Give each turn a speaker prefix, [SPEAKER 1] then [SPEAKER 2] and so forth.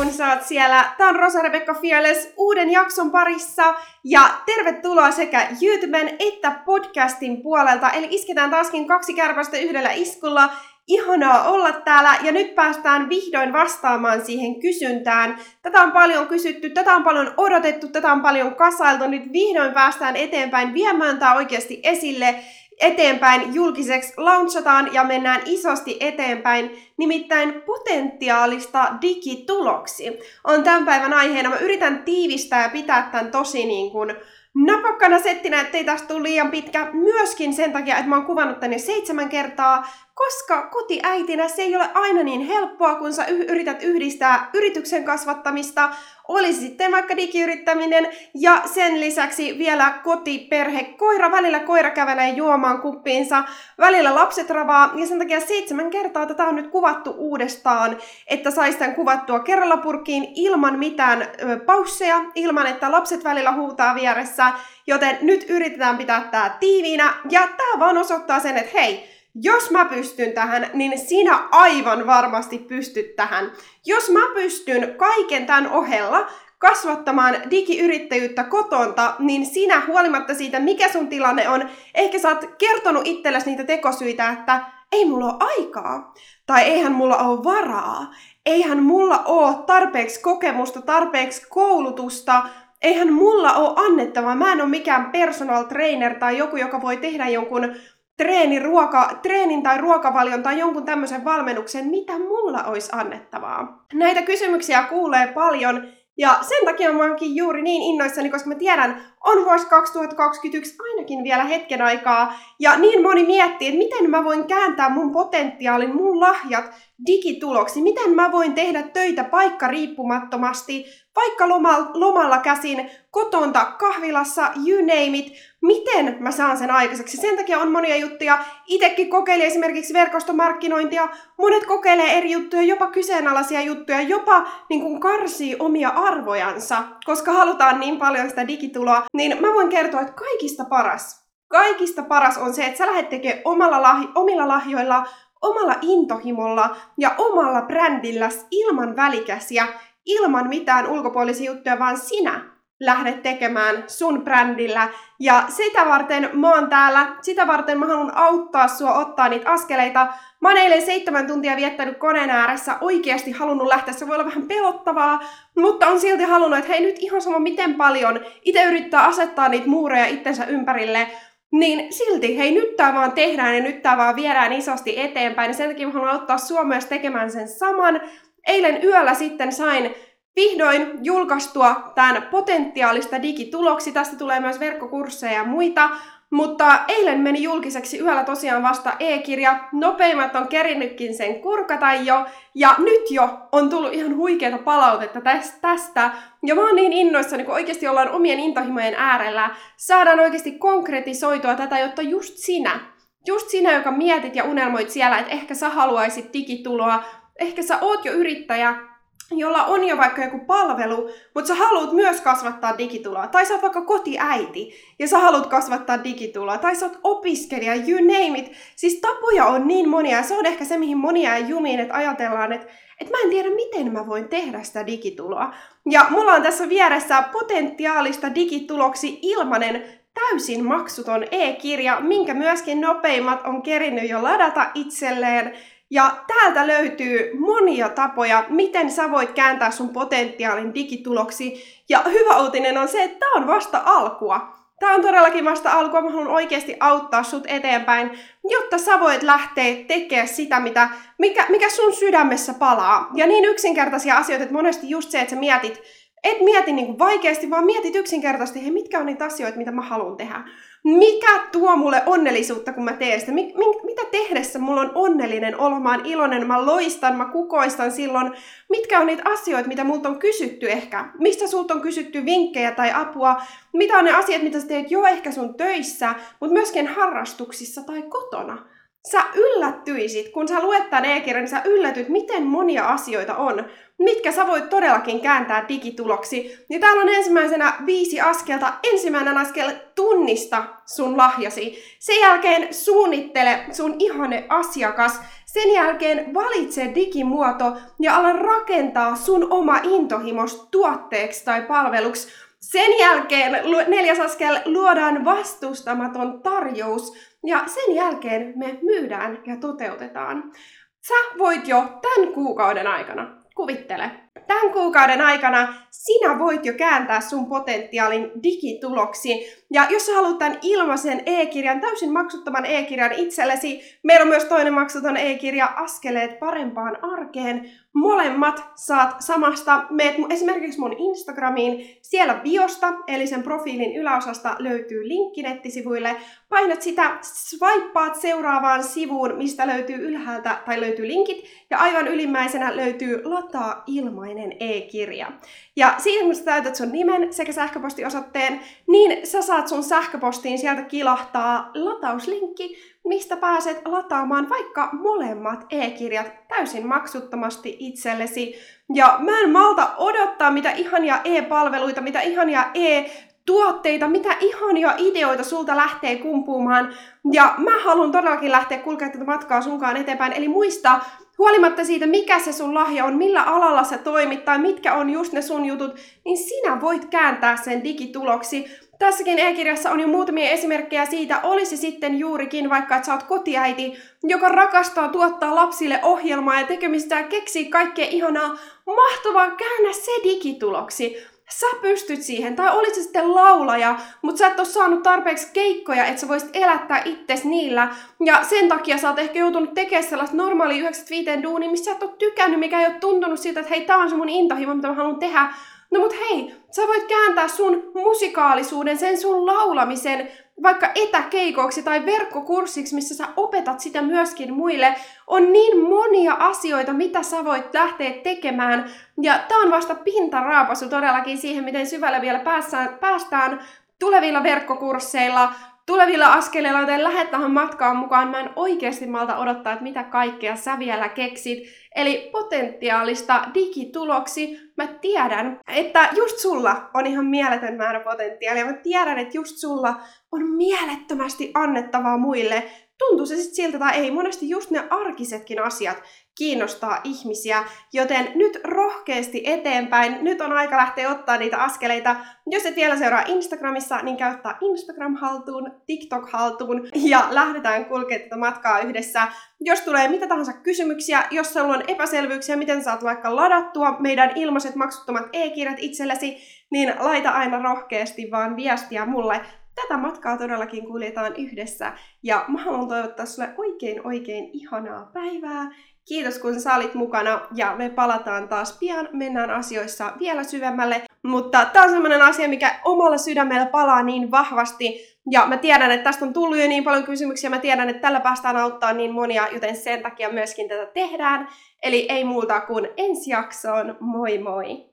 [SPEAKER 1] kun sä oot siellä. Tää on Rosa-Rebekka Fearless uuden jakson parissa. Ja tervetuloa sekä YouTuben että podcastin puolelta. Eli isketään taaskin kaksi kärpästä yhdellä iskulla. Ihanaa olla täällä ja nyt päästään vihdoin vastaamaan siihen kysyntään. Tätä on paljon kysytty, tätä on paljon odotettu, tätä on paljon kasailtu. Nyt vihdoin päästään eteenpäin viemään tämä oikeasti esille eteenpäin julkiseksi launchataan ja mennään isosti eteenpäin, nimittäin potentiaalista digituloksi on tämän päivän aiheena. Mä yritän tiivistää ja pitää tämän tosi niin kuin napakkana settinä, ettei tästä tule liian pitkä. Myöskin sen takia, että mä oon kuvannut tänne seitsemän kertaa, koska kotiäitinä se ei ole aina niin helppoa, kun sä yrität yhdistää yrityksen kasvattamista, olisi sitten vaikka digiyrittäminen ja sen lisäksi vielä koti, perhe, koira. Välillä koira kävelee juomaan kuppiinsa, välillä lapset ravaa ja sen takia seitsemän kertaa tätä on nyt kuvattu uudestaan, että saisi tämän kuvattua kerralla purkkiin ilman mitään pausseja, ilman että lapset välillä huutaa vieressä, joten nyt yritetään pitää tämä tiiviinä ja tämä vaan osoittaa sen, että hei, jos mä pystyn tähän, niin sinä aivan varmasti pystyt tähän. Jos mä pystyn kaiken tämän ohella kasvattamaan digiyrittäjyyttä kotonta, niin sinä huolimatta siitä, mikä sun tilanne on, ehkä sä oot kertonut itsellesi niitä tekosyitä, että ei mulla ole aikaa, tai eihän mulla ole varaa, eihän mulla ole tarpeeksi kokemusta, tarpeeksi koulutusta, eihän mulla ole annettavaa, mä en ole mikään personal trainer tai joku, joka voi tehdä jonkun treeni, ruoka, treenin tai ruokavalion tai jonkun tämmöisen valmennuksen, mitä mulla olisi annettavaa? Näitä kysymyksiä kuulee paljon. Ja sen takia mä oonkin juuri niin innoissani, koska mä tiedän, on vuosi 2021 ainakin vielä hetken aikaa, ja niin moni miettii, että miten mä voin kääntää mun potentiaalin, mun lahjat digituloksi, miten mä voin tehdä töitä paikka riippumattomasti, vaikka lomalla, lomalla käsin, kotonta, kahvilassa, you name it, miten mä saan sen aikaiseksi. Sen takia on monia juttuja. Itekin kokeilin esimerkiksi verkostomarkkinointia, monet kokeilee eri juttuja, jopa kyseenalaisia juttuja, jopa niin kuin karsii omia arvojansa, koska halutaan niin paljon sitä digituloa. Niin mä voin kertoa, että kaikista paras, kaikista paras on se, että sä lähdet tekemään omalla lahj- omilla lahjoilla, omalla intohimolla ja omalla brändillä ilman välikäsiä ilman mitään ulkopuolisia juttuja, vaan sinä lähdet tekemään sun brändillä. Ja sitä varten mä oon täällä, sitä varten mä haluan auttaa sua ottaa niitä askeleita. Mä oon eilen seitsemän tuntia viettänyt koneen ääressä, oikeasti halunnut lähteä, se voi olla vähän pelottavaa, mutta on silti halunnut, että hei nyt ihan sama miten paljon itse yrittää asettaa niitä muureja itsensä ympärille, niin silti, hei nyt tää vaan tehdään ja nyt tää vaan viedään isosti eteenpäin, niin sen takia mä haluan auttaa sua myös tekemään sen saman, eilen yöllä sitten sain vihdoin julkaistua tämän potentiaalista digituloksi. Tästä tulee myös verkkokursseja ja muita. Mutta eilen meni julkiseksi yöllä tosiaan vasta e-kirja. Nopeimmat on kerinnytkin sen kurkata jo. Ja nyt jo on tullut ihan huikeata palautetta tästä. Ja mä oon niin innoissani, kun oikeasti ollaan omien intohimojen äärellä. Saadaan oikeasti konkretisoitua tätä, jotta just sinä, just sinä, joka mietit ja unelmoit siellä, että ehkä sä haluaisit digituloa, ehkä sä oot jo yrittäjä, jolla on jo vaikka joku palvelu, mutta sä haluat myös kasvattaa digituloa. Tai sä oot vaikka kotiäiti ja sä haluat kasvattaa digituloa. Tai sä oot opiskelija, you name it. Siis tapoja on niin monia ja se on ehkä se, mihin monia ei jumiin, että ajatellaan, että että mä en tiedä, miten mä voin tehdä sitä digituloa. Ja mulla on tässä vieressä potentiaalista digituloksi ilmanen täysin maksuton e-kirja, minkä myöskin nopeimmat on kerinyt jo ladata itselleen. Ja täältä löytyy monia tapoja, miten sä voit kääntää sun potentiaalin digituloksi. Ja hyvä uutinen on se, että tämä on vasta alkua. Tämä on todellakin vasta alkua. Mä haluan oikeasti auttaa sut eteenpäin, jotta sä voit lähteä tekemään sitä, mitä, mikä, mikä sun sydämessä palaa. Ja niin yksinkertaisia asioita, että monesti just se, että sä mietit, et mieti niin vaikeasti, vaan mietit yksinkertaisesti, hei, mitkä on niitä asioita, mitä mä haluan tehdä. Mikä tuo mulle onnellisuutta, kun mä teen sitä? Mi- mi- mitä tehdessä mulla on onnellinen olo? Mä oon iloinen, mä loistan, mä kukoistan silloin. Mitkä on niitä asioita, mitä multa on kysytty ehkä? Mistä sulta on kysytty vinkkejä tai apua? Mitä on ne asiat, mitä sä teet jo ehkä sun töissä, mutta myöskin harrastuksissa tai kotona? Sä yllättyisit, kun sä luet tämän e-kirjan, niin sä yllätyt, miten monia asioita on, mitkä sä voit todellakin kääntää digituloksi. Ja täällä on ensimmäisenä viisi askelta. Ensimmäinen askel, tunnista sun lahjasi. Sen jälkeen suunnittele sun ihane asiakas. Sen jälkeen valitse digimuoto ja ala rakentaa sun oma intohimos tuotteeksi tai palveluksi. Sen jälkeen neljäs askel luodaan vastustamaton tarjous ja sen jälkeen me myydään ja toteutetaan. Sä voit jo tämän kuukauden aikana, kuvittele, tämän kuukauden aikana sinä voit jo kääntää sun potentiaalin digituloksi. Ja jos sä haluat tämän ilmaisen e-kirjan, täysin maksuttoman e-kirjan itsellesi, meillä on myös toinen maksuton e-kirja, Askeleet parempaan arkeen. Molemmat saat samasta. Meet esimerkiksi mun Instagramiin, siellä biosta, eli sen profiilin yläosasta löytyy linkki nettisivuille. Painat sitä, swipeaat seuraavaan sivuun, mistä löytyy ylhäältä, tai löytyy linkit, ja aivan ylimmäisenä löytyy lataa ilmainen e-kirja. Ja siinä kun sä täytät sun nimen sekä sähköpostiosoitteen, niin sä saat sun sähköpostiin sieltä kilahtaa latauslinkki, mistä pääset lataamaan vaikka molemmat e-kirjat täysin maksuttomasti itsellesi. Ja mä en malta odottaa, mitä ihania e-palveluita, mitä ihania e tuotteita, mitä ihania ideoita sulta lähtee kumpuumaan. Ja mä haluan todellakin lähteä kulkemaan tätä matkaa sunkaan eteenpäin. Eli muista, huolimatta siitä, mikä se sun lahja on, millä alalla sä toimit tai mitkä on just ne sun jutut, niin sinä voit kääntää sen digituloksi. Tässäkin e-kirjassa on jo muutamia esimerkkejä siitä, olisi sitten juurikin vaikka, että sä oot kotiäiti, joka rakastaa tuottaa lapsille ohjelmaa ja tekemistä ja keksii kaikkea ihanaa, mahtavaa, käännä se digituloksi sä pystyt siihen, tai olit se sitten laulaja, mutta sä et ole saanut tarpeeksi keikkoja, että sä voisit elättää itses niillä, ja sen takia sä oot ehkä joutunut tekemään sellaista normaali 95 duunia, missä sä et ole tykännyt, mikä ei ole tuntunut siltä, että hei, tää on se mun intohimo, mitä mä haluan tehdä, No mut hei, sä voit kääntää sun musikaalisuuden, sen sun laulamisen vaikka etäkeikoksi tai verkkokurssiksi, missä sä opetat sitä myöskin muille. On niin monia asioita, mitä sä voit lähteä tekemään. Ja tää on vasta pintaraapasu todellakin siihen, miten syvälle vielä päästään, päästään tulevilla verkkokursseilla, tulevilla askeleilla, joten lähdet tähän matkaan mukaan. Mä en oikeasti malta odottaa, että mitä kaikkea sä vielä keksit. Eli potentiaalista digituloksi mä tiedän, että just sulla on ihan mieletön määrä potentiaalia. Mä tiedän, että just sulla on mielettömästi annettavaa muille. Tuntuu se sitten siltä tai ei. Monesti just ne arkisetkin asiat kiinnostaa ihmisiä, joten nyt rohkeasti eteenpäin. Nyt on aika lähteä ottaa niitä askeleita. Jos et vielä seuraa Instagramissa, niin käyttää Instagram haltuun, TikTok haltuun ja lähdetään kulkemaan tätä matkaa yhdessä. Jos tulee mitä tahansa kysymyksiä, jos sulla on epäselvyyksiä, miten saat vaikka ladattua meidän ilmaiset maksuttomat e-kirjat itsellesi, niin laita aina rohkeasti vaan viestiä mulle tätä matkaa todellakin kuljetaan yhdessä. Ja mä haluan toivottaa sulle oikein oikein ihanaa päivää. Kiitos kun sä olit mukana ja me palataan taas pian. Mennään asioissa vielä syvemmälle. Mutta tämä on sellainen asia, mikä omalla sydämellä palaa niin vahvasti. Ja mä tiedän, että tästä on tullut jo niin paljon kysymyksiä. Mä tiedän, että tällä päästään auttaa niin monia, joten sen takia myöskin tätä tehdään. Eli ei muuta kuin ensi jaksoon. Moi moi!